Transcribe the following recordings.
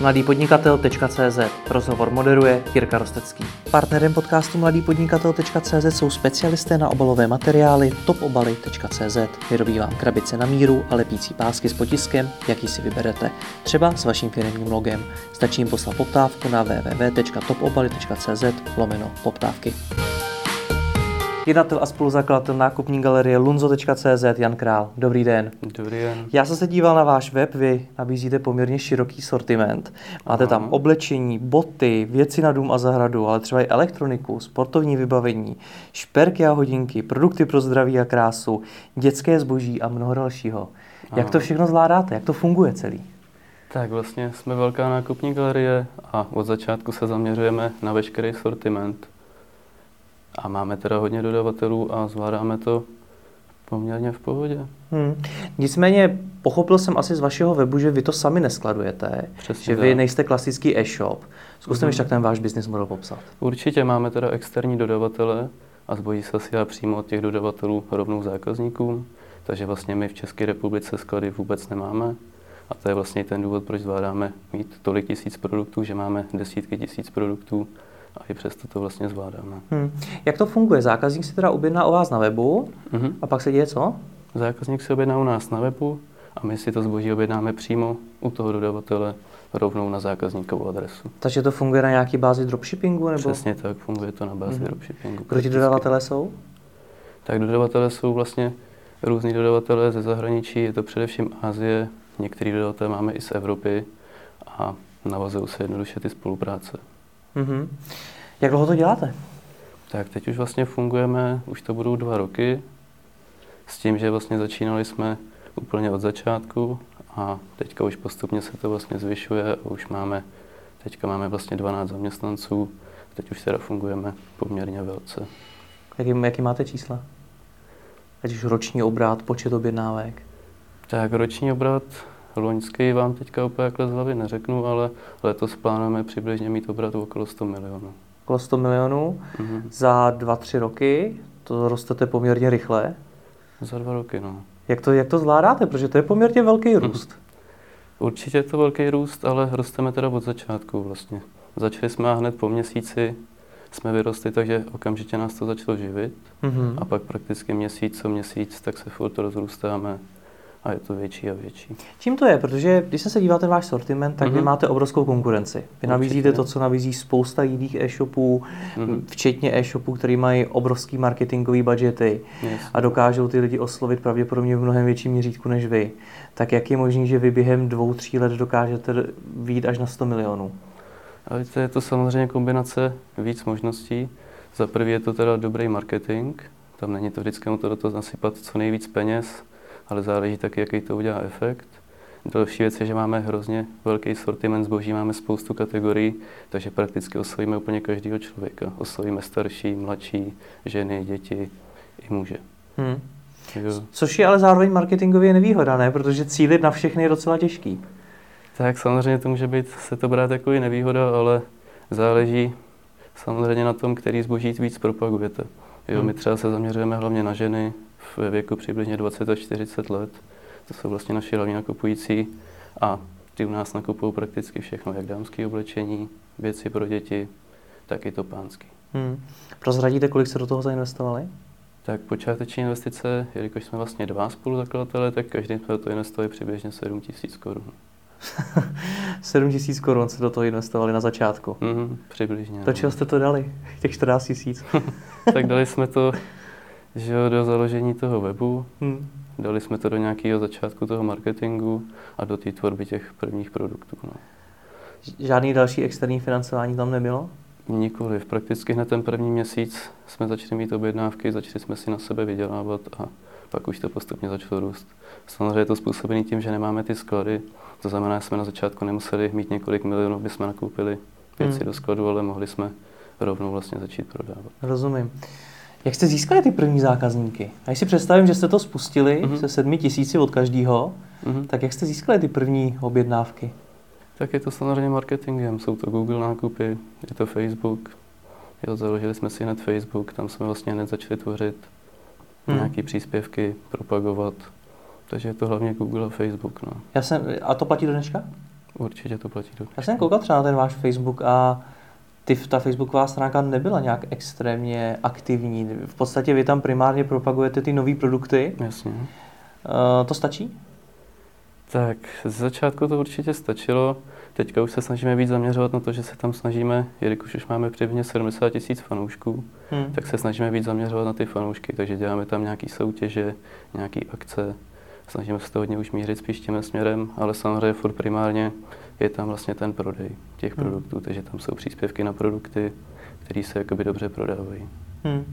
mladýpodnikatel.cz Rozhovor moderuje Jirka Rostecký. Partnerem podcastu mladýpodnikatel.cz jsou specialisté na obalové materiály topobaly.cz. Vyrobí vám krabice na míru a lepící pásky s potiskem, jaký si vyberete. Třeba s vaším firmním logem. Stačí jim poslat poptávku na www.topobaly.cz lomeno poptávky. Jednatel a spoluzakladatel nákupní galerie lunzo.cz Jan Král. Dobrý den. Dobrý den. Já jsem se díval na váš web, vy nabízíte poměrně široký sortiment. Máte Aha. tam oblečení, boty, věci na dům a zahradu, ale třeba i elektroniku, sportovní vybavení, šperky a hodinky, produkty pro zdraví a krásu, dětské zboží a mnoho dalšího. Jak Aha. to všechno zvládáte? Jak to funguje celý? Tak vlastně jsme velká nákupní galerie a od začátku se zaměřujeme na veškerý sortiment. A máme teda hodně dodavatelů a zvládáme to poměrně v pohodě. Hmm. Nicméně pochopil jsem asi z vašeho webu, že vy to sami neskladujete, Přesně že vy tak. nejste klasický e-shop. Zkuste mi Mhm. však ten váš business model popsat. Určitě máme teda externí dodavatele a zboží se asi dá přímo od těch dodavatelů rovnou zákazníkům. Takže vlastně my v České republice sklady vůbec nemáme. A to je vlastně i ten důvod, proč zvládáme mít tolik tisíc produktů, že máme desítky tisíc produktů a i přesto to vlastně zvládáme. Hmm. Jak to funguje? Zákazník si teda objedná u vás na webu Mhm. a pak se děje co? Zákazník si objedná u nás na webu a my si to zboží objednáme přímo u toho dodavatele rovnou na zákazníkovou adresu. Takže to funguje na nějaký bázi dropshippingu? Nebo Přesně tak, funguje to na bázi Mhm. dropshippingu. kdo ti dodavatelé jsou? Tak dodavatelé jsou vlastně různí dodavatelé ze zahraničí, je to především Asie, některý dodavatelé máme i z Evropy a navazují se jednoduše ty spolupráce. Mhm. Jak dlouho to děláte? Tak teď už vlastně fungujeme, už to budou dva roky, s tím, že vlastně začínali jsme úplně od začátku a teďka už postupně se to vlastně zvyšuje a už máme, teďka máme vlastně 12 zaměstnanců, teď už teda fungujeme poměrně velce. Jaký, jaký máte čísla? Ať už roční obrat, počet objednávek. Tak roční obrat loňský vám teďka úplně takhle z hlavy neřeknu, ale letos plánujeme přibližně mít obrat okolo 100 milionů. Okolo 100 milionů. Mhm. Za dva, tři roky to rostete poměrně rychle. Za dva roky, no. Jak to, jak to zvládáte? Protože to je poměrně velký růst. Určitě je to velký růst, ale rosteme teda od začátku vlastně. Začali jsme a hned po měsíci jsme vyrostli, takže okamžitě nás to začalo živit. Mhm. A pak prakticky měsíc co měsíc, tak se furt rozrůstáme a je to větší a větší. Čím to je? Protože když se díval ten váš sortiment, tak vy Mhm. máte obrovskou konkurenci. Vy Určitě. nabízíte to, co nabízí spousta jiných e-shopů, Mhm. včetně e-shopů, který mají obrovský marketingový budgety Yes. a dokážou ty lidi oslovit pravděpodobně v mnohem větším měřítku než vy. Tak jak je možné, že vy během dvou, tří let dokážete výjít až na 100 milionů? Ale to je to samozřejmě kombinace víc možností. Za prvý je to teda dobrý marketing, tam není to vždycky nutno do toho nasypat co nejvíc peněz, ale záleží taky, jaký to udělá efekt. Další věc je, že máme hrozně velký sortiment zboží, máme spoustu kategorií, takže prakticky oslovíme úplně každého člověka. Oslovíme starší, mladší, ženy, děti i muže. Hmm. Jo. Což je ale zároveň marketingově nevýhoda, ne? Protože cílit na všechny je docela těžký. Tak samozřejmě to může být, se to brát jako i nevýhoda, ale záleží samozřejmě na tom, který zboží víc propagujete. Jo, my Hmm. třeba se zaměřujeme hlavně na ženy ve věku přibližně 20 až 40 let. To jsou vlastně naši hlavní nakupující a ty u nás nakupují prakticky všechno, jak dámské oblečení, věci pro děti, tak i to pánský. Hmm. Prozradíte, kolik se do toho zainvestovali? Tak počáteční investice, jelikož jsme vlastně dva spoluzakladatelé, tak každý jsme do toho investovali přibližně 7 tisíc korun. 7 tisíc korun se do toho investovali na začátku. Mhm, přibližně. Do no. čeho jste to dali? Těch 14 tisíc? tak dali jsme to že jo, do založení toho webu, Hmm. dali jsme to do nějakého začátku toho marketingu a do té tvorby těch prvních produktů. No. Žádný další externí financování tam nebylo? Nikoliv. Prakticky hned ten první měsíc jsme začali mít objednávky, začali jsme si na sebe vydělávat a pak už to postupně začalo růst. Samozřejmě je to způsobené tím, že nemáme ty sklady, to znamená, že jsme na začátku nemuseli mít několik milionů, aby jsme nakoupili věci Hmm. do skladu, ale mohli jsme rovnou vlastně začít prodávat. Rozumím. Jak jste získali ty první zákazníky? A když si představím, že jste to spustili Mhm. se sedmi tisíci od každého, Mhm. tak jak jste získali ty první objednávky? Tak je to samozřejmě marketingem, jsou to Google nákupy, je to Facebook. Jo, založili jsme si hned Facebook, tam jsme vlastně hned začali tvořit Hmm. nějaké příspěvky, propagovat. Takže je to hlavně Google a Facebook. No. Já jsem, a to platí do dneška? Určitě to platí dobře. Já jsem koukal třeba na ten váš Facebook a ty, ta facebooková stránka nebyla nějak extrémně aktivní. V podstatě vy tam primárně propagujete ty nové produkty. Jasně. Uh, to stačí? Tak, z začátku to určitě stačilo. Teďka už se snažíme víc zaměřovat na to, že se tam snažíme, jelikož už máme přibližně 70 tisíc fanoušků, hmm. tak se snažíme víc zaměřovat na ty fanoušky, takže děláme tam nějaké soutěže, nějaké akce, snažíme se to hodně už mířit spíš tím směrem, ale samozřejmě furt primárně je tam vlastně ten prodej těch hmm. produktů, takže tam jsou příspěvky na produkty, které se jakoby dobře prodávají. Hmm.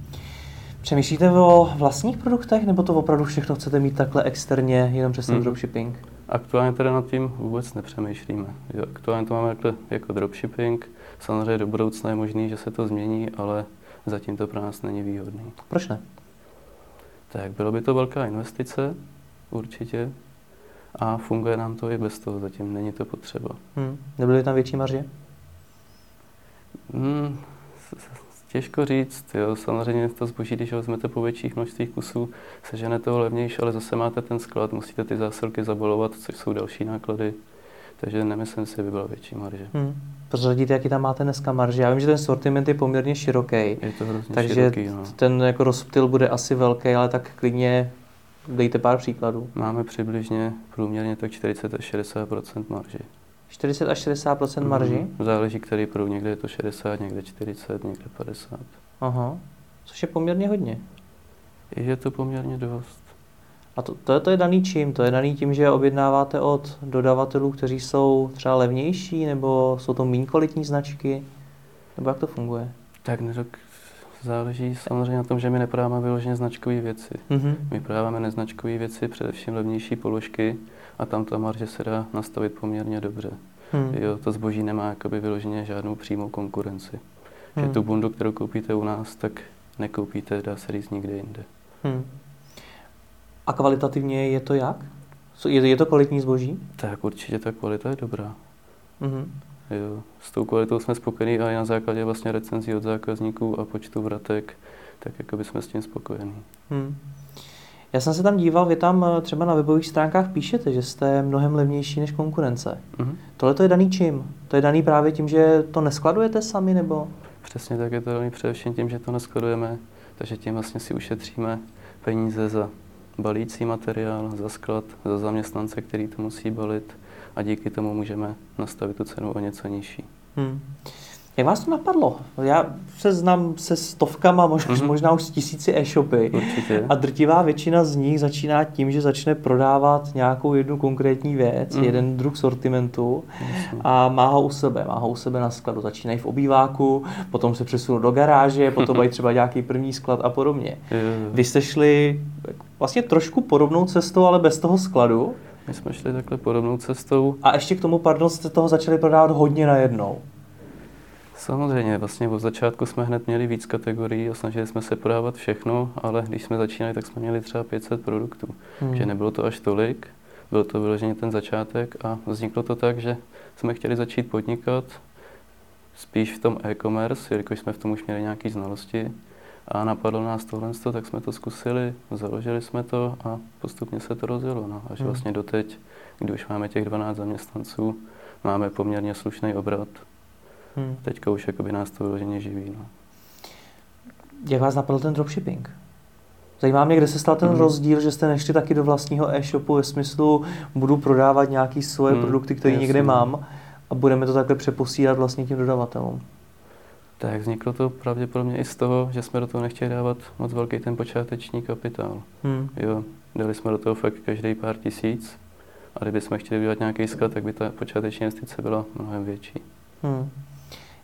Přemýšlíte o vlastních produktech, nebo to opravdu všechno chcete mít takhle externě, jenom přes ten hmm. dropshipping? Aktuálně teda nad tím vůbec nepřemýšlíme. Jo, aktuálně to máme jako, jako dropshipping. Samozřejmě do budoucna je možný, že se to změní, ale zatím to pro nás není výhodný. Proč ne? Tak bylo by to velká investice, určitě. A funguje nám to i bez toho, zatím není to potřeba. Hmm. Nebyly tam větší marže? Hmm, Těžko říct, jo. samozřejmě to zboží, když ho vezmete po větších množstvích kusů, sežene toho levnější, ale zase máte ten sklad, musíte ty zásilky zabalovat, což jsou další náklady. Takže nemyslím si, že by byla větší marže. Hmm. Prozradíte, jaký tam máte dneska marže? Já vím, že ten sortiment je poměrně široký. Je to hrozně takže široký, no. ten jako rozptyl bude asi velký, ale tak klidně dejte pár příkladů. Máme přibližně průměrně tak 40 až 60% marži. 40 až 60 mm, marži? Záleží, který pruh. Někde je to 60, někde 40, někde 50. Aha, což je poměrně hodně. Je to poměrně dost. A to, to, to je daný čím? To je daný tím, že objednáváte od dodavatelů, kteří jsou třeba levnější, nebo jsou to méně kvalitní značky? Nebo jak to funguje? Tak nedok, záleží samozřejmě na tom, že my neprodáváme vyloženě značkové věci. Mm-hmm. My prodáváme neznačkové věci, především levnější položky, a tam ta marže se dá nastavit poměrně dobře. Hmm. Jo, to zboží nemá jakoby vyloženě žádnou přímou konkurenci. Hmm. Že tu bundu, kterou koupíte u nás, tak nekoupíte, dá se říct, nikde jinde. Hmm. A kvalitativně je to jak? Je, je to kvalitní zboží? Tak určitě ta kvalita je dobrá. Hmm. Jo, s tou kvalitou jsme spokojení a i na základě vlastně recenzí od zákazníků a počtu vratek, tak jako by jsme s tím spokojení. Hmm. Já jsem se tam díval, vy tam eh, třeba na webových stránkách píšete, že jste mnohem levnější než konkurence. Mm-hmm. Tohle to je daný čím? To je daný právě tím, že to neskladujete sami, nebo? Přesně tak je to daný především tím, že to neskladujeme, takže tím vlastně si ušetříme peníze za balící materiál, za sklad, za zaměstnance, který to musí balit a díky tomu můžeme nastavit tu cenu o něco nižší. Hmm. Jak vás to napadlo? Já se znám se stovkama, možná, mm-hmm. možná už s tisíci e-shopy. Určitě. A drtivá většina z nich začíná tím, že začne prodávat nějakou jednu konkrétní věc, mm. jeden druh sortimentu a má ho u sebe, má ho u sebe na skladu. Začínají v obýváku, potom se přesunou do garáže, potom mají třeba nějaký první sklad a podobně. Vy jste šli vlastně trošku podobnou cestou, ale bez toho skladu. My jsme šli takhle podobnou cestou. A ještě k tomu, pardon, jste toho začali prodávat hodně najednou. Samozřejmě, vlastně od začátku jsme hned měli víc kategorií a snažili jsme se prodávat všechno, ale když jsme začínali, tak jsme měli třeba 500 produktů. Hmm. Že nebylo to až tolik, byl to vyloženě ten začátek a vzniklo to tak, že jsme chtěli začít podnikat spíš v tom e-commerce, jelikož jsme v tom už měli nějaké znalosti a napadlo nás tohle, tak jsme to zkusili, založili jsme to a postupně se to rozjelo. No. Až hmm. vlastně doteď, když už máme těch 12 zaměstnanců, máme poměrně slušný obrat. Hmm. Teďka už jakoby nás to vyloženě živí. No. Jak vás napadl ten dropshipping? Zajímá mě, kde se stal ten hmm. rozdíl, že jste nešli taky do vlastního e-shopu ve smyslu, budu prodávat nějaké svoje hmm. produkty, které někde mám a budeme to takhle přeposílat vlastně tím dodavatelům. Tak vzniklo to pravděpodobně i z toho, že jsme do toho nechtěli dávat moc velký ten počáteční kapitál. Hmm. Jo, dali jsme do toho fakt každý pár tisíc a kdybychom chtěli udělat nějaký sklad, tak by ta počáteční investice byla mnohem větší. Hmm.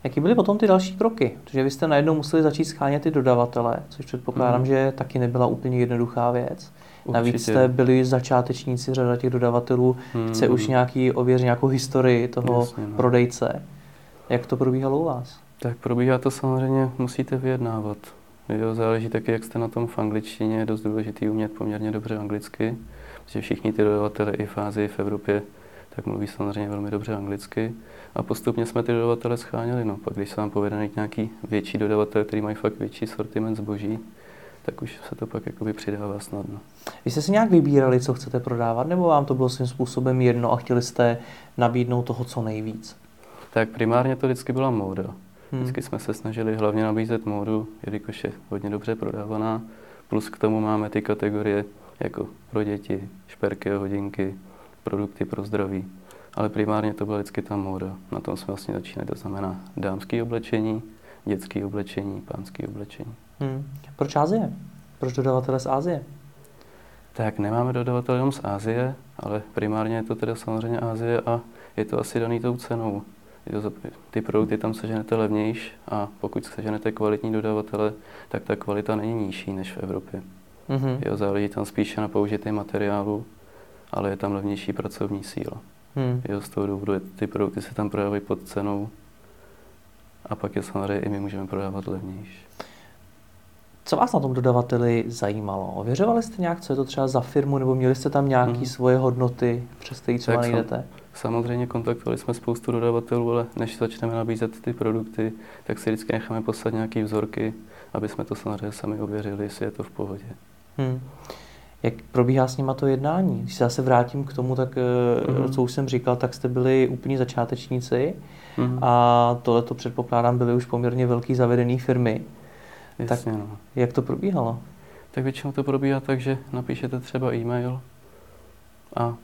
Jaký byly potom ty další kroky? Protože vy jste najednou museli začít schánět ty dodavatele, což předpokládám, mm. že taky nebyla úplně jednoduchá věc. Určitě. Navíc jste byli začátečníci, řada těch dodavatelů mm. chce už nějaký ověřit nějakou historii toho Jasně, no. prodejce. Jak to probíhalo u vás? Tak probíhá to samozřejmě, musíte vyjednávat. Jo, záleží taky, jak jste na tom v angličtině, je dost důležitý umět poměrně dobře anglicky, protože všichni ty dodavatele i v Ázii, v Evropě, tak mluví samozřejmě velmi dobře anglicky a postupně jsme ty dodavatele scháněli. No. Pak když se vám povede najít nějaký větší dodavatel, který mají fakt větší sortiment zboží, tak už se to pak jakoby přidává snadno. Vy jste si nějak vybírali, co chcete prodávat, nebo vám to bylo svým způsobem jedno a chtěli jste nabídnout toho co nejvíc? Tak primárně to vždycky byla móda. Hmm. Vždycky jsme se snažili hlavně nabízet módu, jelikož je hodně dobře prodávaná. Plus k tomu máme ty kategorie jako pro děti, šperky a hodinky, produkty pro zdraví. Ale primárně to byla vždycky ta móda. Na tom jsme vlastně začínali, to znamená dámské oblečení, dětské oblečení, pánské oblečení. Hmm. Proč Ázie? Proč dodavatele z Ázie? Tak nemáme dodavatele jenom z Ázie, ale primárně je to teda samozřejmě Ázie a je to asi daný tou cenou. To, ty produkty tam seženete levnější a pokud seženete kvalitní dodavatele, tak ta kvalita není nižší než v Evropě. Mm-hmm. Jo, záleží tam spíše na použitém materiálu, ale je tam levnější pracovní síla. Mm. Jo, z toho důvodu ty produkty se tam prodávají pod cenou a pak je samozřejmě i my můžeme prodávat levnější. Co vás na tom dodavateli zajímalo? Ověřovali jste nějak, co je to třeba za firmu, nebo měli jste tam nějaké hmm. svoje hodnoty, přes které třeba tak nejdete? Sam, samozřejmě kontaktovali jsme spoustu dodavatelů, ale než začneme nabízet ty produkty, tak si vždycky necháme poslat nějaké vzorky, aby jsme to samozřejmě sami ověřili, jestli je to v pohodě. Hmm. Jak probíhá s nima to jednání? Když se zase vrátím k tomu, tak mm-hmm. co už jsem říkal, tak jste byli úplní začátečníci mm-hmm. a tohle to předpokládám byly už poměrně velký zavedené firmy. Jasně, tak no. jak to probíhalo? Tak většinou to probíhá tak, že napíšete třeba e-mail a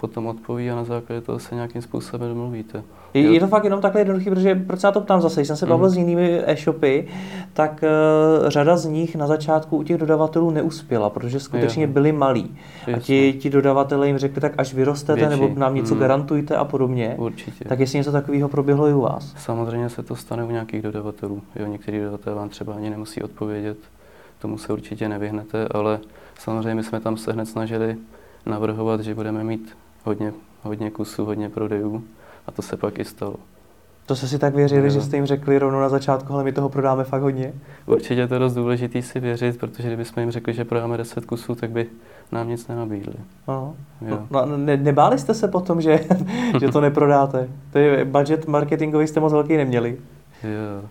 potom odpoví a na základě toho se nějakým způsobem domluvíte. Je, je to fakt jenom takhle jednoduchý, protože proč se na to ptám zase, když jsem se bavil mm. s jinými e-shopy, tak uh, řada z nich na začátku u těch dodavatelů neuspěla, protože skutečně jo. byli malí. Jasně. A ti, ti dodavatelé jim řekli, tak až vyrostete, Větší. nebo nám něco mm. garantujte a podobně. Určitě. Tak jestli něco takového proběhlo i u vás? Samozřejmě se to stane u nějakých dodavatelů. Jo, některý dodavatelé vám třeba ani nemusí odpovědět, tomu se určitě nevyhnete, ale samozřejmě jsme tam se hned snažili navrhovat, že budeme mít hodně, hodně kusů, hodně prodejů a to se pak i stalo. To jste si tak věřili, no. že jste jim řekli rovnou na začátku, ale my toho prodáme fakt hodně? Určitě je to dost důležité si věřit, protože kdybychom jim řekli, že prodáme 10 kusů, tak by nám nic nenabídli. No, no, ne, nebáli jste se potom, že, že to neprodáte? To je budget marketingový jste moc velký neměli. Jo,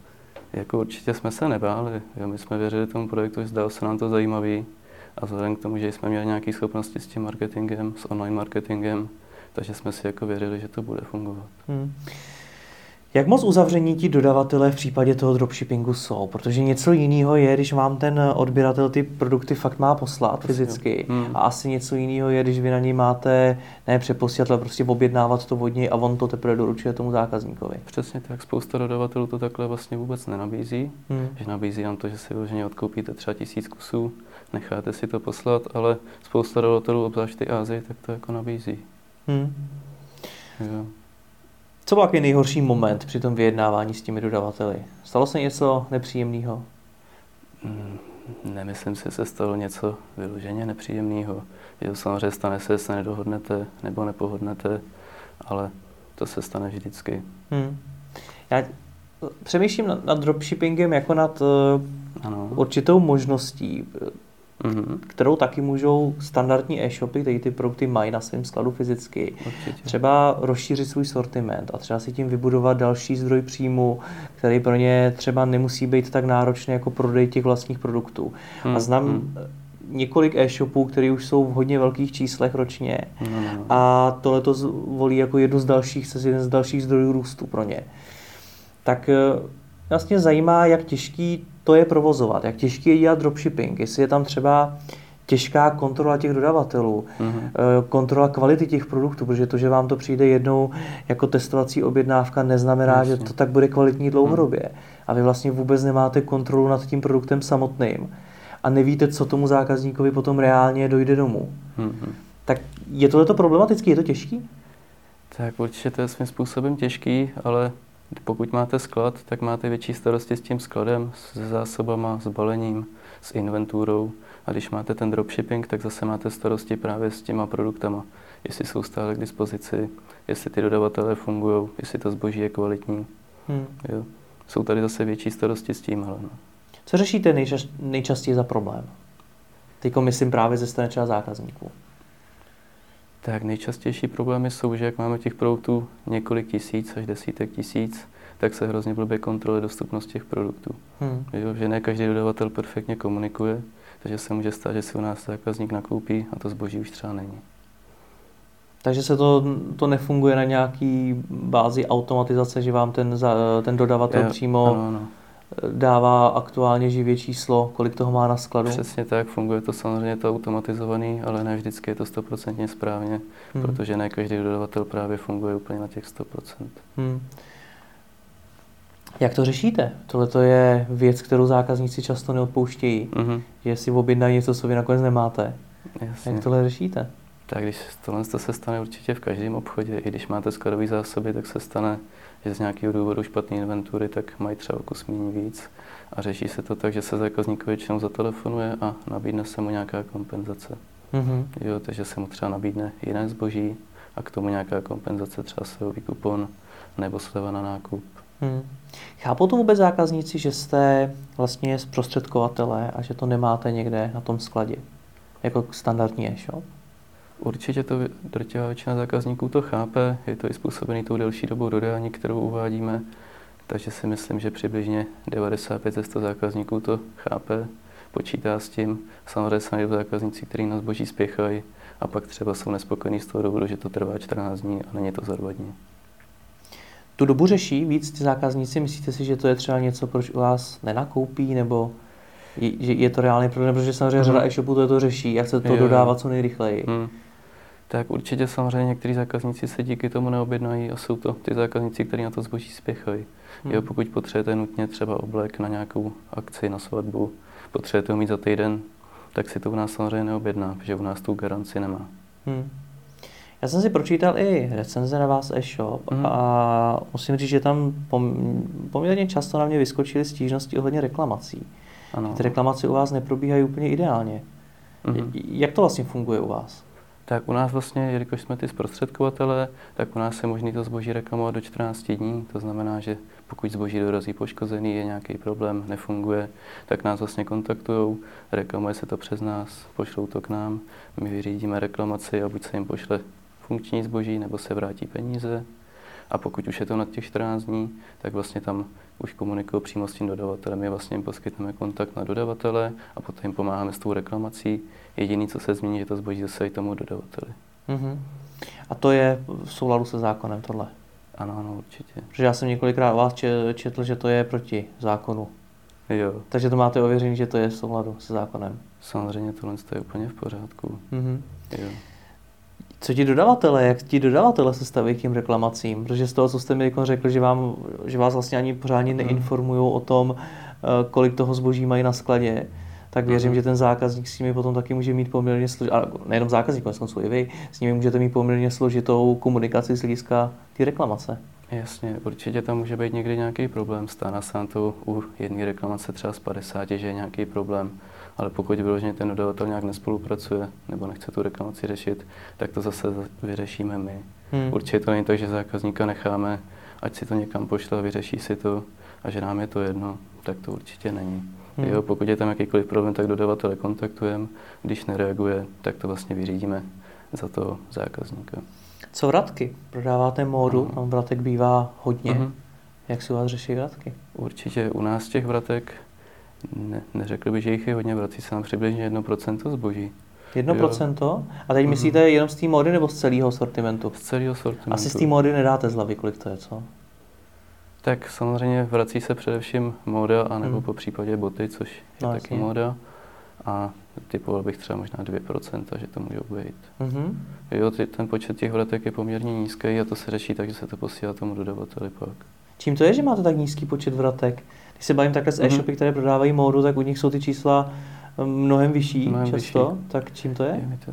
jako určitě jsme se nebáli. Jo, my jsme věřili tomu projektu, zdalo se nám to zajímavý. A vzhledem k tomu, že jsme měli nějaké schopnosti s tím marketingem, s online marketingem, takže jsme si jako věřili, že to bude fungovat. Hmm. Jak moc uzavření ti dodavatelé v případě toho dropshippingu jsou? Protože něco jiného je, když vám ten odběratel ty produkty fakt má poslat fyzicky. Hmm. A asi něco jiného je, když vy na něj máte ne přeposílat, ale prostě objednávat to vodně a on to teprve doručuje tomu zákazníkovi. Přesně tak. Spousta dodavatelů to takhle vlastně vůbec nenabízí. Hmm. Že nabízí nám to, že si vyloženě odkoupíte třeba tisíc kusů, necháte si to poslat, ale spousta dodavatelů, obzvlášť ty Azii, tak to jako nabízí. Hmm. Jo. Co byl takový nejhorší moment při tom vyjednávání s těmi dodavateli? Stalo se něco nepříjemného? Hmm, nemyslím si, že se stalo něco vyloženě nepříjemného. Jo, samozřejmě stane se, se nedohodnete nebo nepohodnete, ale to se stane vždycky. Hmm. Já přemýšlím nad, nad dropshippingem jako nad uh, ano. určitou možností mm-hmm. kterou taky můžou standardní e-shopy, které ty produkty mají na svém skladu fyzicky, Určitě. třeba rozšířit svůj sortiment a třeba si tím vybudovat další zdroj příjmu, který pro ně třeba nemusí být tak náročný jako prodej těch vlastních produktů. Mm-hmm. A hmm, znám mm několik e-shopů, které už jsou v hodně velkých číslech ročně no. a tohle to volí jako jednu z dalších, jeden z dalších zdrojů růstu pro ně. Tak eh, vlastně zajímá, jak těžký to je provozovat, jak těžký je dělat dropshipping, jestli je tam třeba těžká kontrola těch dodavatelů, mm-hmm. kontrola kvality těch produktů, protože to, že vám to přijde jednou jako testovací objednávka, neznamená, Jasně. že to tak bude kvalitní dlouhodobě. Mm. A vy vlastně vůbec nemáte kontrolu nad tím produktem samotným a nevíte, co tomu zákazníkovi potom reálně dojde domů. Mm-hmm. Tak je tohle problematický, je to těžký? Tak určitě to je svým způsobem těžký, ale pokud máte sklad, tak máte větší starosti s tím skladem, s zásobama, s balením, s inventurou. A když máte ten dropshipping, tak zase máte starosti právě s těma produktama. Jestli jsou stále k dispozici, jestli ty dodavatelé fungují, jestli to zboží je kvalitní. Hmm. Jo. Jsou tady zase větší starosti s tím. Ale no. Co řešíte nejčas, nejčastěji za problém? Teď myslím právě ze strany třeba zákazníků. Tak nejčastější problémy jsou, že jak máme těch produktů několik tisíc až desítek tisíc, tak se hrozně blbě kontroluje dostupnost těch produktů. Hmm. Jo, že ne každý dodavatel perfektně komunikuje, takže se může stát, že si u nás zákazník nakoupí a to zboží už třeba není. Takže se to, to nefunguje na nějaký bázi automatizace, že vám ten, ten dodavatel Je, přímo ano, ano. Dává aktuálně živě číslo, kolik toho má na skladu? Přesně tak, funguje to samozřejmě to automatizovaný, ale ne vždycky je to stoprocentně správně, hmm. protože ne každý dodavatel právě funguje úplně na těch 100%. Hmm. Jak to řešíte? Tohle to je věc, kterou zákazníci často neodpouštějí, mm-hmm. že si objednají něco, co vy nakonec nemáte. Jasně. Jak tohle řešíte? Tak když tohle to se stane určitě v každém obchodě, i když máte skladové zásoby, tak se stane, že z nějakého důvodu špatné inventury, tak mají třeba kus méně víc. A řeší se to tak, že se zákazníkovi většinou zatelefonuje a nabídne se mu nějaká kompenzace. Mm-hmm. Jo, takže se mu třeba nabídne jiné zboží a k tomu nějaká kompenzace, třeba se kupon nebo sleva na nákup. Hmm. Chápou to vůbec zákazníci, že jste vlastně zprostředkovatelé a že to nemáte někde na tom skladě, jako standardní e-shop? Určitě to drtivá většina zákazníků to chápe, je to i způsobený tou delší dobou dodání, kterou uvádíme, takže si myslím, že přibližně 95 ze 100 zákazníků to chápe, počítá s tím. Samozřejmě se najdou zákazníci, kteří na zboží spěchají a pak třeba jsou nespokojení z toho důvodu, že to trvá 14 dní a není to za dva dní. Tu dobu řeší víc ty zákazníci? Myslíte si, že to je třeba něco, proč u vás nenakoupí, nebo je, je to reálný problém, protože samozřejmě hmm. řada e-shopů to, to řeší a chce to jo, dodávat co nejrychleji. Hmm. Tak určitě samozřejmě někteří zákazníci se díky tomu neobjednají a jsou to ty zákazníci, kteří na to zboží spěchají. Hmm. Jo, pokud potřebujete nutně třeba oblek na nějakou akci, na svatbu, potřebujete ho mít za týden, tak si to u nás samozřejmě neobjedná, protože u nás tu garanci nemá. Hmm. Já jsem si pročítal i recenze na vás e-shop mm. a musím říct, že tam poměrně často na mě vyskočily stížnosti ohledně reklamací. Ano. Ty reklamace u vás neprobíhají úplně ideálně. Mm. Jak to vlastně funguje u vás? Tak u nás vlastně, jelikož jsme ty zprostředkovatele, tak u nás je možné to zboží reklamovat do 14 dní. To znamená, že pokud zboží dorazí poškozený, je nějaký problém, nefunguje, tak nás vlastně kontaktují, reklamuje se to přes nás, pošlou to k nám, my vyřídíme reklamaci a buď se jim pošle funkční zboží nebo se vrátí peníze. A pokud už je to na těch 14 dní, tak vlastně tam už komunikují přímo s tím dodavatelem. My vlastně jim poskytneme kontakt na dodavatele a potom jim pomáháme s tou reklamací. Jediný, co se změní, je to zboží zase i tomu dodavateli. Mm-hmm. A to je v souladu se zákonem tohle? Ano, ano, určitě. Protože já jsem několikrát vás četl, že to je proti zákonu. Jo. Takže to máte ověření, že to je v souladu se zákonem. Samozřejmě tohle je úplně v pořádku. Mm-hmm. Jo. Co ti dodavatele, jak ti dodavatele se staví k těm reklamacím? Protože z toho, co jste mi řekl, že, vám, že vás vlastně ani pořádně hmm. neinformují o tom, eh, kolik toho zboží mají na skladě, tak věřím, mm. že ten zákazník s nimi potom taky může mít poměrně složitou, a nejenom zákazník, ale jsou i vy, s nimi můžete mít poměrně složitou komunikaci z hlediska ty reklamace. Jasně, určitě tam může být někdy nějaký problém. Stane se to u jedné reklamace třeba z 50, že je nějaký problém ale pokud vyloženě ten dodavatel nějak nespolupracuje nebo nechce tu reklamaci řešit, tak to zase vyřešíme my. Hmm. Určitě to není tak, že zákazníka necháme, ať si to někam pošle a vyřeší si to a že nám je to jedno, tak to určitě není. Hmm. Jo, pokud je tam jakýkoliv problém, tak dodavatele kontaktujeme, když nereaguje, tak to vlastně vyřídíme za toho zákazníka. Co vratky? Prodáváte módu, tam vratek bývá hodně. Uh-huh. Jak si u vás řeší vratky? Určitě u nás těch vratek ne, neřekl bych, že jich je hodně, vrací se nám přibližně 1% zboží. 1%? Jo. A teď mm-hmm. myslíte jenom z té módy nebo z celého sortimentu? Z celého sortimentu. Asi z té módy nedáte z hlavy, kolik to je, co? Tak samozřejmě vrací se především móda, anebo mm. po případě boty, což je no, taky móda. A typoval bych třeba možná 2%, že to může být. Mm-hmm. Jo, ty, ten počet těch vratek je poměrně nízký a to se řeší tak, že se to posílá tomu dodavateli pak. Čím to je, že máte tak nízký počet vratek? Když se bavím takhle s mm-hmm. e-shopy, které prodávají módu, tak u nich jsou ty čísla um, mnohem vyšší mnohem často. Vyšší. Tak čím to je? je to,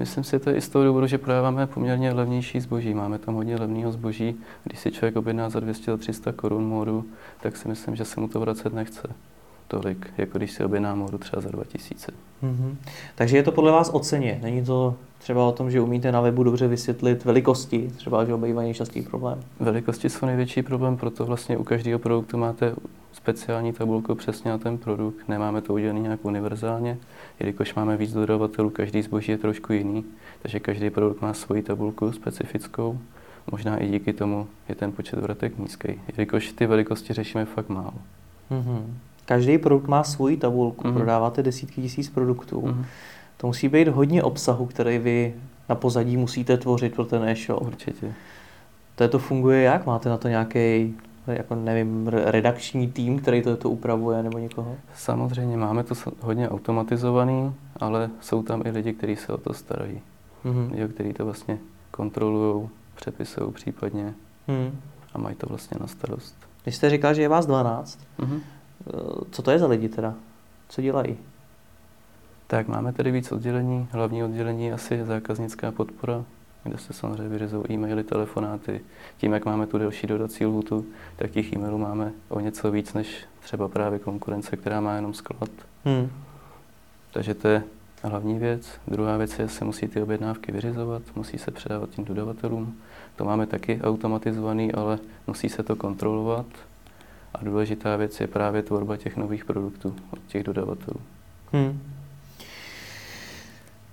myslím si, to je i z toho důvodu, že prodáváme poměrně levnější zboží. Máme tam hodně levného zboží. Když si člověk objedná za 200-300 korun módu, tak si myslím, že se mu to vracet nechce tolik, jako když si objedná módu třeba za 2000. Mm-hmm. Takže je to podle vás o ceně? Není to třeba o tom, že umíte na webu dobře vysvětlit velikosti, třeba, že obývají nejčastý problém? Velikosti jsou největší problém, proto vlastně u každého produktu máte speciální tabulku přesně na ten produkt. Nemáme to udělané nějak univerzálně, jelikož máme víc dodavatelů, každý zboží je trošku jiný, takže každý produkt má svoji tabulku specifickou. Možná i díky tomu je ten počet vratek nízký, jelikož ty velikosti řešíme fakt málo. Mm-hmm. Každý produkt má svoji tabulku, Mhm. prodáváte desítky tisíc produktů. Mhm. To musí být hodně obsahu, který vy na pozadí musíte tvořit pro ten e-shop. Určitě. To, to funguje jak? Máte na to nějaký jako nevím, re- redakční tým, který to, to upravuje nebo někoho? Samozřejmě máme to hodně automatizovaný, ale jsou tam i lidi, kteří se o to starají. Mhm. Jo, kteří to vlastně kontrolují, přepisují případně Hmm. a mají to vlastně na starost. Když jste říkal, že je vás 12, Mhm. Eh, co to je za lidi teda? Co dělají? Tak máme tady víc oddělení. Hlavní oddělení je asi zákaznická podpora, kde se samozřejmě vyřizují e-maily, telefonáty. Tím, jak máme tu delší dodací lhutu, tak těch e-mailů máme o něco víc než třeba právě konkurence, která má jenom sklad. Hmm. Takže to je hlavní věc. Druhá věc je, že se musí ty objednávky vyřizovat, musí se předávat tím dodavatelům. To máme taky automatizovaný, ale musí se to kontrolovat. A důležitá věc je právě tvorba těch nových produktů od těch dodavatelů. Hmm.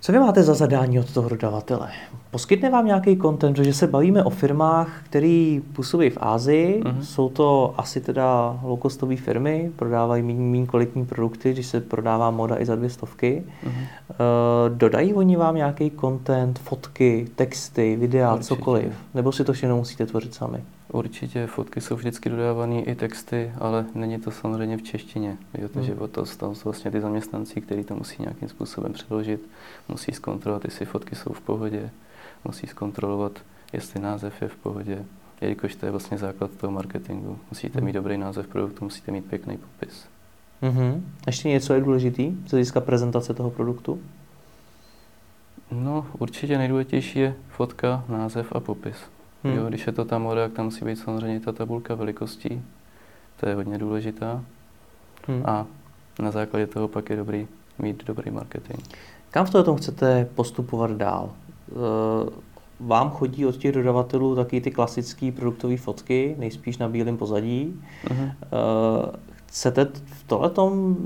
Co vy máte za zadání od toho dodavatele? Poskytne vám nějaký content, protože se bavíme o firmách, které působí v Ázii, Mhm. jsou to asi teda low-costové firmy, prodávají méně kvalitní produkty, když se prodává moda i za dvě stovky. Eh, dodají oni vám nějaký content, fotky, texty, videa, Určitě. cokoliv? Nebo si to všechno musíte tvořit sami? Určitě fotky jsou vždycky dodávané i texty, ale není to samozřejmě v češtině. Jo, takže Hmm. to tam jsou vlastně ty zaměstnanci, kteří to musí nějakým způsobem přeložit, musí zkontrolovat, jestli fotky jsou v pohodě, musí zkontrolovat, jestli název je v pohodě, jelikož to je vlastně základ toho marketingu. Musíte Hmm. mít dobrý název produktu, musíte mít pěkný popis. Mhm. Ještě něco je důležitý z hlediska prezentace toho produktu? No, určitě nejdůležitější je fotka, název a popis. Hmm. Jo, když je to ta moda, tak tam musí být samozřejmě ta tabulka velikostí. To je hodně důležitá. Hmm. A na základě toho pak je dobrý mít dobrý marketing. Kam v tom chcete postupovat dál? Eh, Vám chodí od těch dodavatelů taky ty klasické produktové fotky, nejspíš na bílém pozadí. Eh, Chcete v tohletom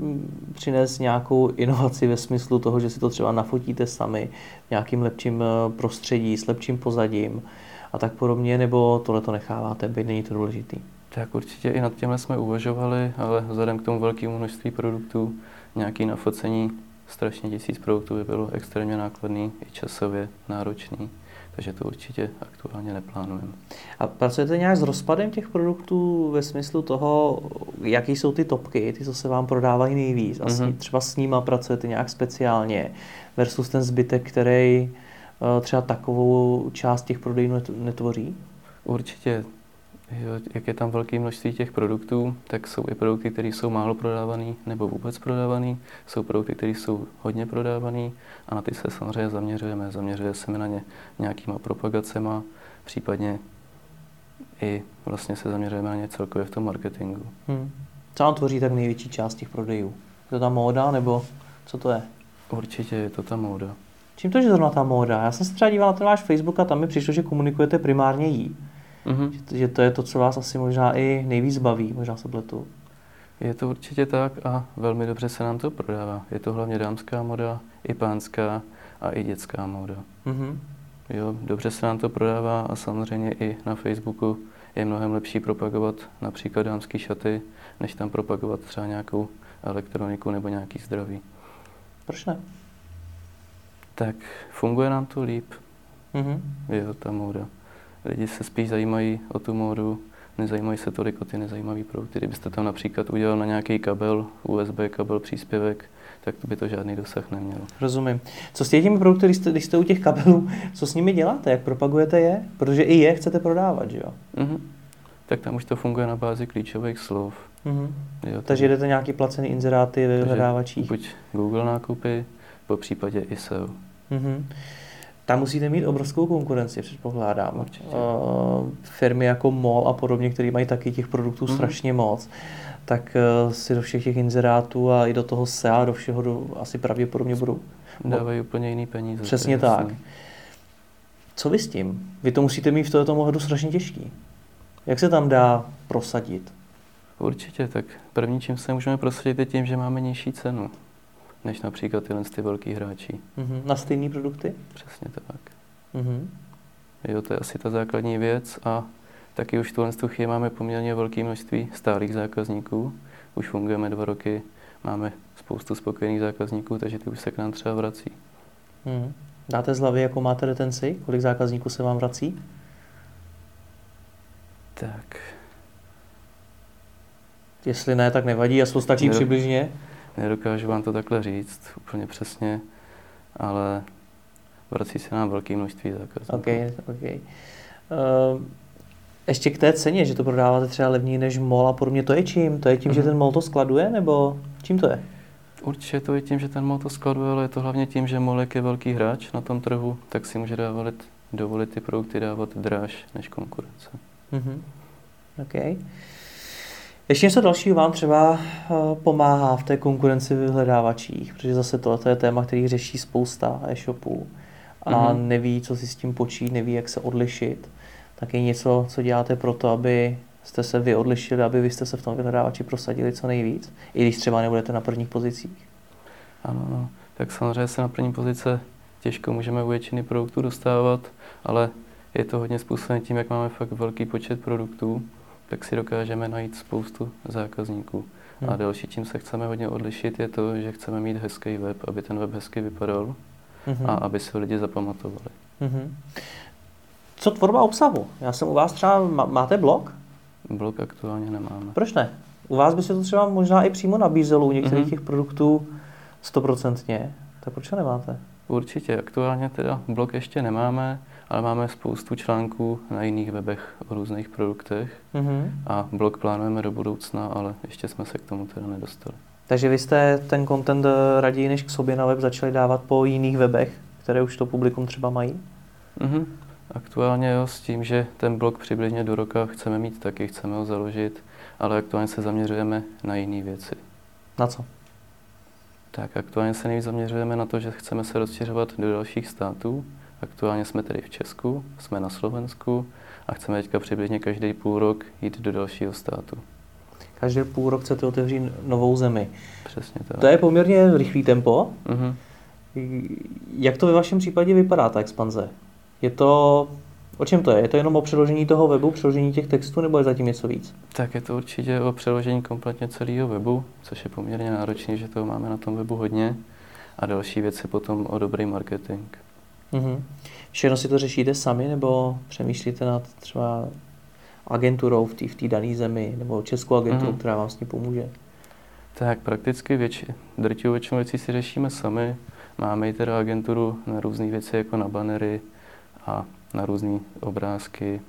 přinést nějakou inovaci ve smyslu toho, že si to třeba nafotíte sami v nějakým lepším eh, prostředí, s lepším pozadím a tak podobně, nebo tohle to necháváte být, není to důležitý? Tak určitě i nad tímhle jsme uvažovali, ale vzhledem k tomu velkému množství produktů, nějaký nafocení strašně tisíc produktů by bylo extrémně nákladný i časově náročný. Takže to určitě aktuálně neplánujeme. A pracujete nějak s rozpadem těch produktů ve smyslu toho, jaký jsou ty topky, ty, co se vám prodávají nejvíc? A Mhm. mm-hmm. třeba s nima pracujete nějak speciálně versus ten zbytek, který třeba takovou část těch prodejů net- netvoří? Určitě, jak je tam velké množství těch produktů, tak jsou i produkty, které jsou málo prodávané nebo vůbec prodávané. Jsou produkty, které jsou hodně prodávané a na ty se samozřejmě zaměřujeme. Zaměřuje se na ně nějakýma propagacema, případně i vlastně se zaměřujeme na ně celkově v tom marketingu. Hmm. Co vám tvoří tak největší část těch prodejů? Je to ta móda, nebo co to je? Určitě je to ta móda. Čím to, že zrovna ta móda? Já jsem se třeba díval na ten váš Facebook a tam mi přišlo, že komunikujete primárně jí. Mhm. Že, že to je to, co vás asi možná i nejvíc baví, možná se pletu. Je to určitě tak a velmi dobře se nám to prodává. Je to hlavně dámská moda, i pánská a i dětská moda. Mhm. Jo, dobře se nám to prodává a samozřejmě i na Facebooku je mnohem lepší propagovat například dámské šaty, než tam propagovat třeba nějakou elektroniku nebo nějaký zdraví. Proč ne? Tak funguje nám to líp, Mhm. jo, ta móda. Lidi se spíš zajímají o tu módu, nezajímají se tolik o ty nezajímavé produkty. Kdybyste tam například udělal na nějaký kabel, USB kabel, příspěvek, tak to by to žádný dosah nemělo. Rozumím. Co s těmi produkty, když jste, když jste u těch kabelů, co s nimi děláte? Jak propagujete je? Protože i je chcete prodávat, že jo? Mhm. Tak tam už to funguje na bázi klíčových slov. Mhm. Jo, Takže jdete nějaký placený inzeráty ve vyhledávačích. Buď Google nákupy, po případě i SEO. Mhm. Tam musíte mít obrovskou konkurenci, předpokládám. Určitě. Uh, firmy jako MOL a podobně, které mají taky těch produktů Mhm. strašně moc, tak uh, si do všech těch inzerátů a i do toho SEA, do všeho do, asi pravděpodobně budou. Dávají úplně jiný peníze. Přesně jasný. tak. Co vy s tím? Vy to musíte mít v tomto ohledu strašně těžký. Jak se tam dá prosadit? Určitě, tak první, čím se můžeme prosadit, je tím, že máme nižší cenu, než například tyhle ty velký hráči. Mhm. Na stejné produkty? Přesně tak. Mhm. Jo, to je asi ta základní věc a taky už tuhle tu chvíli máme poměrně velké množství stálých zákazníků, už fungujeme dva roky, máme spoustu spokojených zákazníků, takže ty už se k nám třeba vrací. Hmm. Dáte z hlavy, jakou máte retenci? Kolik zákazníků se vám vrací? Tak. Jestli ne, tak nevadí, a stačí Nedok- přibližně. Nedokážu vám to takhle říct úplně přesně, ale vrací se nám velké množství zákazníků. OK, OK. Uh, ještě k té ceně, že to prodáváte třeba levněji než mol a podobně, to je čím? To je tím, mm-hmm. že Mhm. ten mol to skladuje, nebo čím to je? Určitě to je tím, že ten mol to skladuje, ale je to hlavně tím, že Molek je velký hráč na tom trhu, tak si může dávat, dovolit ty produkty dávat dráž než konkurence. Mm-hmm. OK. Ještě něco dalšího vám třeba uh, pomáhá v té konkurenci vyhledávačích, protože zase tohle je téma, který řeší spousta e-shopů a Mhm. neví, co si s tím počít, neví, jak se odlišit. Tak je něco, co děláte pro to, aby jste se vy odlišili, aby vy jste se v tom vyhledávači prosadili co nejvíc, i když třeba nebudete na prvních pozicích. Ano, no. tak samozřejmě se na první pozice těžko můžeme u většiny produktů dostávat, ale je to hodně způsoben tím, jak máme fakt velký počet produktů, tak si dokážeme najít spoustu zákazníků. Hmm. A další, čím se chceme hodně odlišit, je to, že chceme mít hezký web, aby ten web hezky vypadal Mhm. a aby se lidi zapamatovali. Mhm. Co tvorba obsahu? Já jsem u vás třeba, má- máte blog? Blog aktuálně nemáme. Proč ne? U vás by se to třeba možná i přímo nabízelo u některých Mhm. těch produktů stoprocentně. Tak proč ho nemáte? Určitě, aktuálně teda blog ještě nemáme, ale máme spoustu článků na jiných webech o různých produktech Mhm. a blog plánujeme do budoucna, ale ještě jsme se k tomu teda nedostali. Takže vy jste ten content eh, raději než k sobě na web začali dávat po jiných webech, které už to publikum třeba mají? Mhm. Aktuálně jo, s tím, že ten blog přibližně do roka chceme mít taky, chceme ho založit, ale aktuálně se zaměřujeme na jiné věci. Na co? Tak aktuálně se nejvíc zaměřujeme na to, že chceme se rozšiřovat do dalších států. Aktuálně jsme tedy v Česku, jsme na Slovensku a chceme teďka přibližně každý půl rok jít do dalšího státu. Každý půl rok chcete otevřít novou zemi. Přesně tak. To je poměrně rychlý tempo. Mhm. Jak to ve vašem případě vypadá, ta expanze? Je to, o čem to je? Je to jenom o přeložení toho webu, přeložení těch textů, nebo je zatím něco víc? Tak je to určitě o přeložení kompletně celého webu, což je poměrně náročné, že toho máme na tom webu hodně. A další věc je potom o dobrý marketing. Mhm. Všechno si to řešíte sami, nebo přemýšlíte nad třeba agenturou v té v dané zemi, nebo českou agenturu, Mhm. která vám s tím pomůže? Tak prakticky větši, drtivou většinu věcí si řešíme sami. Máme i teda agenturu na různé věci, jako na banery a na různé obrázky,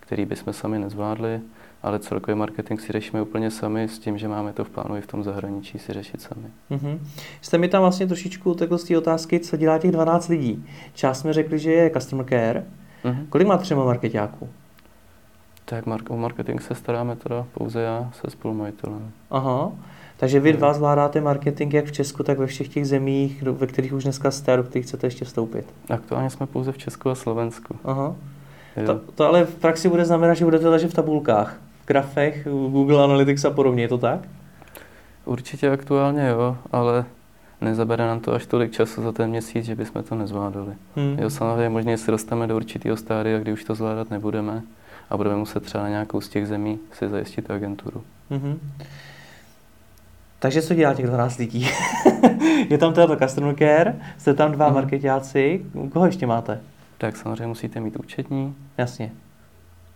které bychom sami nezvládli, ale celkový marketing si řešíme úplně sami s tím, že máme to v plánu i v tom zahraničí si řešit sami. Mhm. Jste mi tam vlastně trošičku utekl z té otázky, co dělá těch 12 lidí. Část jsme řekli, že je customer care. Mhm. Kolik má třeba marketáků? Tak o marketing se staráme teda pouze já se spolumajitelem. Aha. Takže vy Mhm. dva zvládáte marketing jak v Česku, tak ve všech těch zemích, ve kterých už dneska jste a do kterých chcete ještě vstoupit. Aktuálně jsme pouze v Česku a Slovensku. Aha. Jo. To, to ale v praxi bude znamenat, že budete ležet v tabulkách, grafech, Google Analytics a podobně, je to tak? Určitě aktuálně jo, ale nezabere nám to až tolik času za ten měsíc, že bychom to nezvládali. Hmm. Jo, samozřejmě možná se dostaneme do určitého stádia, kdy už to zvládat nebudeme a budeme muset třeba na nějakou z těch zemí si zajistit agenturu. Mhm. Takže co dělá těch 12 lidí? je tam teda to customer care, jste tam dva Mhm. marketáci, koho ještě máte? Tak samozřejmě musíte mít účetní, Jasně.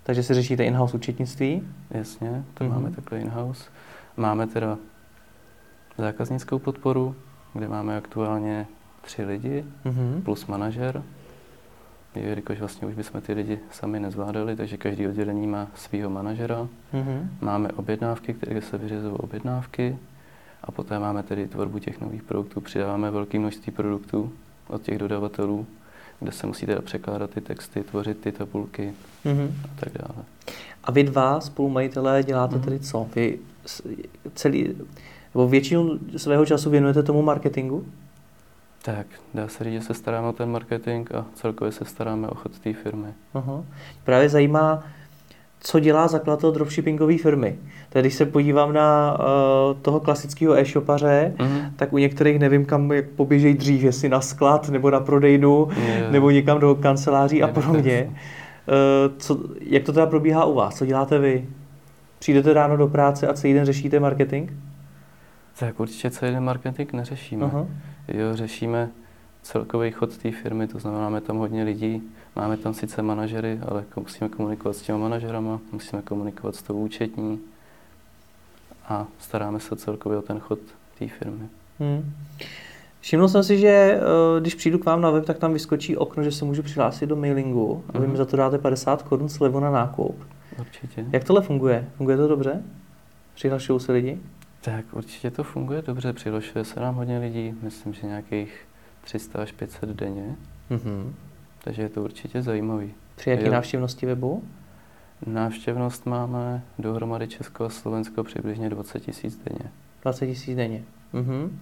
Takže si řešíte in-house účetnictví? jasně, to Mhm. máme takhle in-house. Máme teda zákaznickou podporu, kde máme aktuálně tři lidi Mhm. plus manažer. Jelikož vlastně už bychom ty lidi sami nezvládali, takže každý oddělení má svého manažera. Mhm. Máme objednávky, které se vyřizují objednávky a poté máme tedy tvorbu těch nových produktů. Přidáváme velké množství produktů od těch dodavatelů, kde se musí teda překládat ty texty, tvořit ty tabulky Mhm. a tak dále. A vy dva spolumajitelé děláte Mhm. tedy co? Vy celý, nebo většinu svého času věnujete tomu marketingu? Tak, dá se říct, že se staráme o ten marketing a celkově se staráme o chod té firmy. Aha. Právě zajímá, co dělá zakladatel dropshippingové firmy. Tedy když se podívám na uh, toho klasického e-shopaře, Mhm. tak u některých nevím, kam jak poběžejí dřív, jestli na sklad, nebo na prodejnu, Je. nebo někam do kanceláří a Je, podobně. Uh, co, jak to teda probíhá u vás? Co děláte vy? Přijdete ráno do práce a celý den řešíte marketing? Tak určitě celý den marketing neřešíme. Aha. Jo, řešíme celkový chod té firmy, to znamená, máme tam hodně lidí, máme tam sice manažery, ale musíme komunikovat s těma manažerama, musíme komunikovat s tou účetní a staráme se celkově o ten chod té firmy. Hmm. Všiml jsem si, že eh, když přijdu k vám na web, tak tam vyskočí okno, že se můžu přihlásit do mailingu a vy mi Mhm. za to dáte 50 korun slevu na nákup. Určitě. Jak tohle funguje? Funguje to dobře? Přihlašují se lidi? Tak určitě to funguje dobře, přihlašuje se nám hodně lidí, myslím, že nějakých 300 až 500 denně, Mhm. takže je to určitě zajímavý. Při jaké návštěvnosti webu? Návštěvnost máme dohromady Česko a Slovensko přibližně 20 tisíc denně. 20 tisíc denně. Mhm.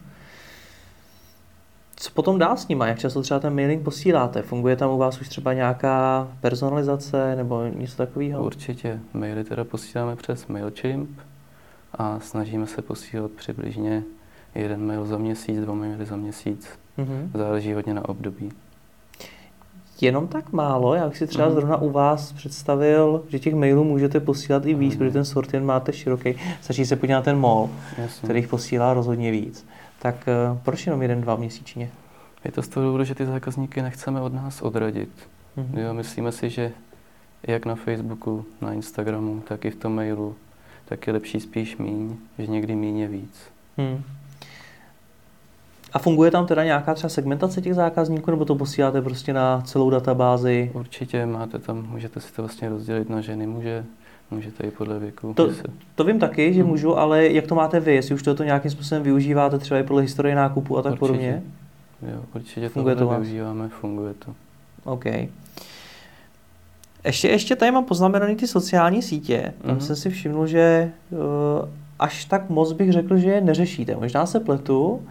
Co potom dál s nima? Jak často třeba ten mailing posíláte? Funguje tam u vás už třeba nějaká personalizace nebo něco takového? Určitě. Maily teda posíláme přes MailChimp a snažíme se posílat přibližně jeden mail za měsíc, dva maily za měsíc. Mhm. Záleží hodně na období. Jenom tak málo? Já bych si třeba Mhm. zrovna u vás představil, že těch mailů můžete posílat i víc, Mhm. protože ten sortiment máte široký. Stačí se podívat na ten mall, Jasně. který jich posílá rozhodně víc. Tak eh, proč jenom jeden, dva měsíčně? Je to z toho důvodu, že ty zákazníky nechceme od nás odradit. Mhm. Jo, myslíme si, že jak na Facebooku, na Instagramu, tak i v tom mailu, tak je lepší spíš míň, že někdy míň je víc. Hmm. A funguje tam teda nějaká třeba segmentace těch zákazníků, nebo to posíláte prostě na celou databázi? Určitě máte tam, můžete si to vlastně rozdělit na ženy, muže, můžete i podle věku. To- To vím taky, že Hmm. můžu, ale jak to máte vy? Jestli už to nějakým způsobem využíváte třeba i podle historie nákupu a tak Určitě. podobně? Jo, určitě Funguje to využíváme, funguje to. OK. Ještě, ještě tady mám poznamenaný ty sociální sítě. Tam Mhm. jsem si všiml, že uh, až tak moc bych řekl, že je neřešíte. Možná se pletu,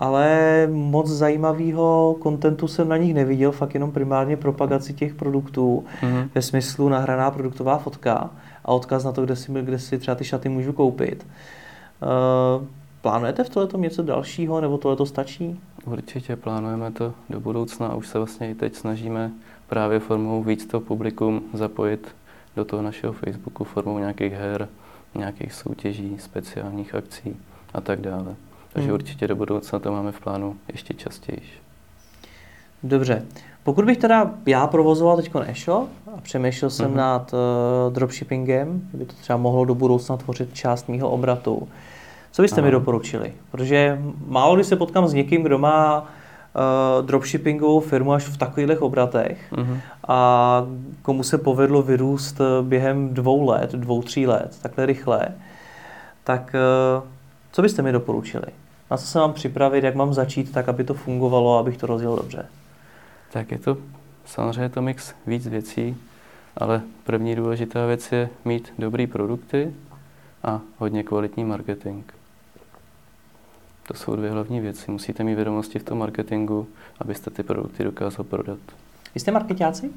ale moc zajímavého kontentu jsem na nich neviděl, fakt jenom primárně propagaci těch produktů Mhm. ve smyslu nahraná produktová fotka a odkaz na to, kde si, kde si třeba ty šaty můžu koupit. Uh, plánujete v tohletom něco dalšího, nebo tohle to stačí? Určitě plánujeme to do budoucna a už se vlastně i teď snažíme právě formou víc to publikum zapojit do toho našeho Facebooku formou nějakých her, nějakých soutěží, speciálních akcí a tak dále. Takže Hmm. určitě do budoucna to máme v plánu ještě častěji. Dobře. Pokud bych teda já provozoval teď e-shop a přemýšlel jsem Mhm. nad uh, dropshippingem, kdyby to třeba mohlo do budoucna tvořit část mýho obratu, co byste mi Aha. doporučili? Protože málo kdy se potkám s někým, kdo má uh, dropshippingovou firmu až v takových obratech Mhm. a komu se povedlo vyrůst eh, během dvou let, dvou, tří let, takhle rychle, tak eh, co byste mi doporučili? Na co se mám připravit, jak mám začít, tak aby to fungovalo, abych to rozjel dobře? Tak je to samozřejmě to mix víc věcí, ale první důležitá věc je mít dobrý produkty a hodně kvalitní marketing. To jsou dvě hlavní věci. Musíte mít vědomosti v tom marketingu, abyste ty produkty dokázal prodat. Vy jste marketáci?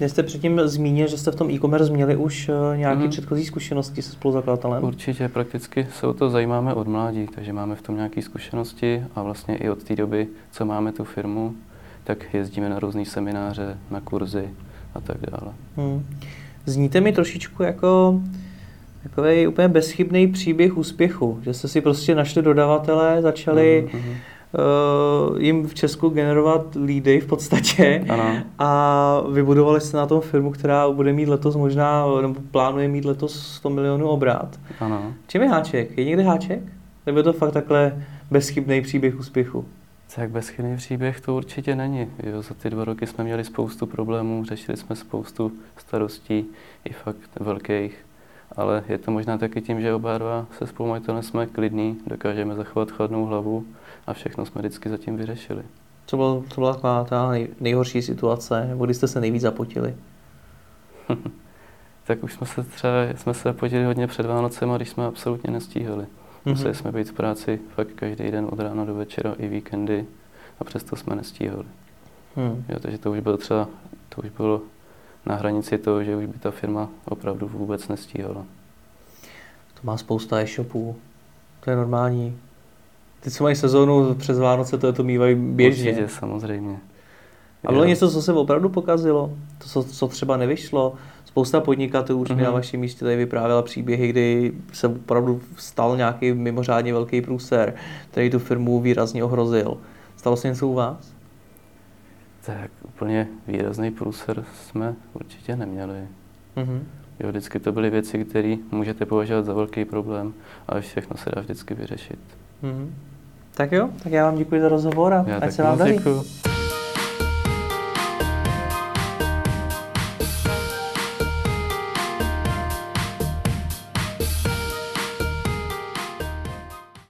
Vy jste předtím zmínil, že jste v tom e-commerce měli už eh, nějaké Mhm. předchozí zkušenosti se spoluzakladatelem? Určitě prakticky se o to zajímáme od mládí, takže máme v tom nějaké zkušenosti a vlastně i od té doby, co máme tu firmu, tak jezdíme na různé semináře, na kurzy a tak dále. Hmm. Zníte mi trošičku jako takový úplně bezchybný příběh úspěchu, že jste si prostě našli dodavatele, začali Mhm, mhm. uh, jim v Česku generovat lídy v podstatě Ano. a vybudovali jste na tom firmu, která bude mít letos možná, nebo plánuje mít letos 100 milionů obrat. Ano. Čím je háček? Je někde háček? Nebo je to fakt takhle bezchybný příběh úspěchu? Tak bezchybný příběh to určitě není. Jo, za ty dva roky jsme měli spoustu problémů, řešili jsme spoustu starostí, i fakt velkých. Ale je to možná taky tím, že oba dva se spolumajitelem jsme klidní, dokážeme zachovat chladnou hlavu a všechno jsme vždycky zatím vyřešili. Co, byl, co byla taková ta nej, nejhorší situace, nebo kdy jste se nejvíc zapotili? Tak už jsme se třeba, jsme se podíli hodně před Vánocem, když jsme absolutně nestíhali. Museli jsme být v práci fakt každý den od rána do večera i víkendy a přesto jsme nestíhali. Hmm. Jo, takže to už bylo třeba, to už bylo na hranici toho, že už by ta firma opravdu vůbec nestíhala. To má spousta e-shopů. To je normální. Ty, co mají sezónu přes Vánoce, to, to mývají běžně. Určitě, samozřejmě. A bylo Jo. něco, co se opravdu pokazilo? To, co, co třeba nevyšlo? spousta podnikatelů už mm-hmm. mi na vašem místě tady vyprávěla příběhy, kdy se opravdu stal nějaký mimořádně velký průser, který tu firmu výrazně ohrozil. Stalo se něco u vás? Tak úplně výrazný průser jsme určitě neměli. Mm-hmm. Jo, vždycky to byly věci, které můžete považovat za velký problém, ale všechno se dá vždycky vyřešit. Mm-hmm. Tak jo, tak já vám děkuji za rozhovor a já ať se vám daří. Děkuji.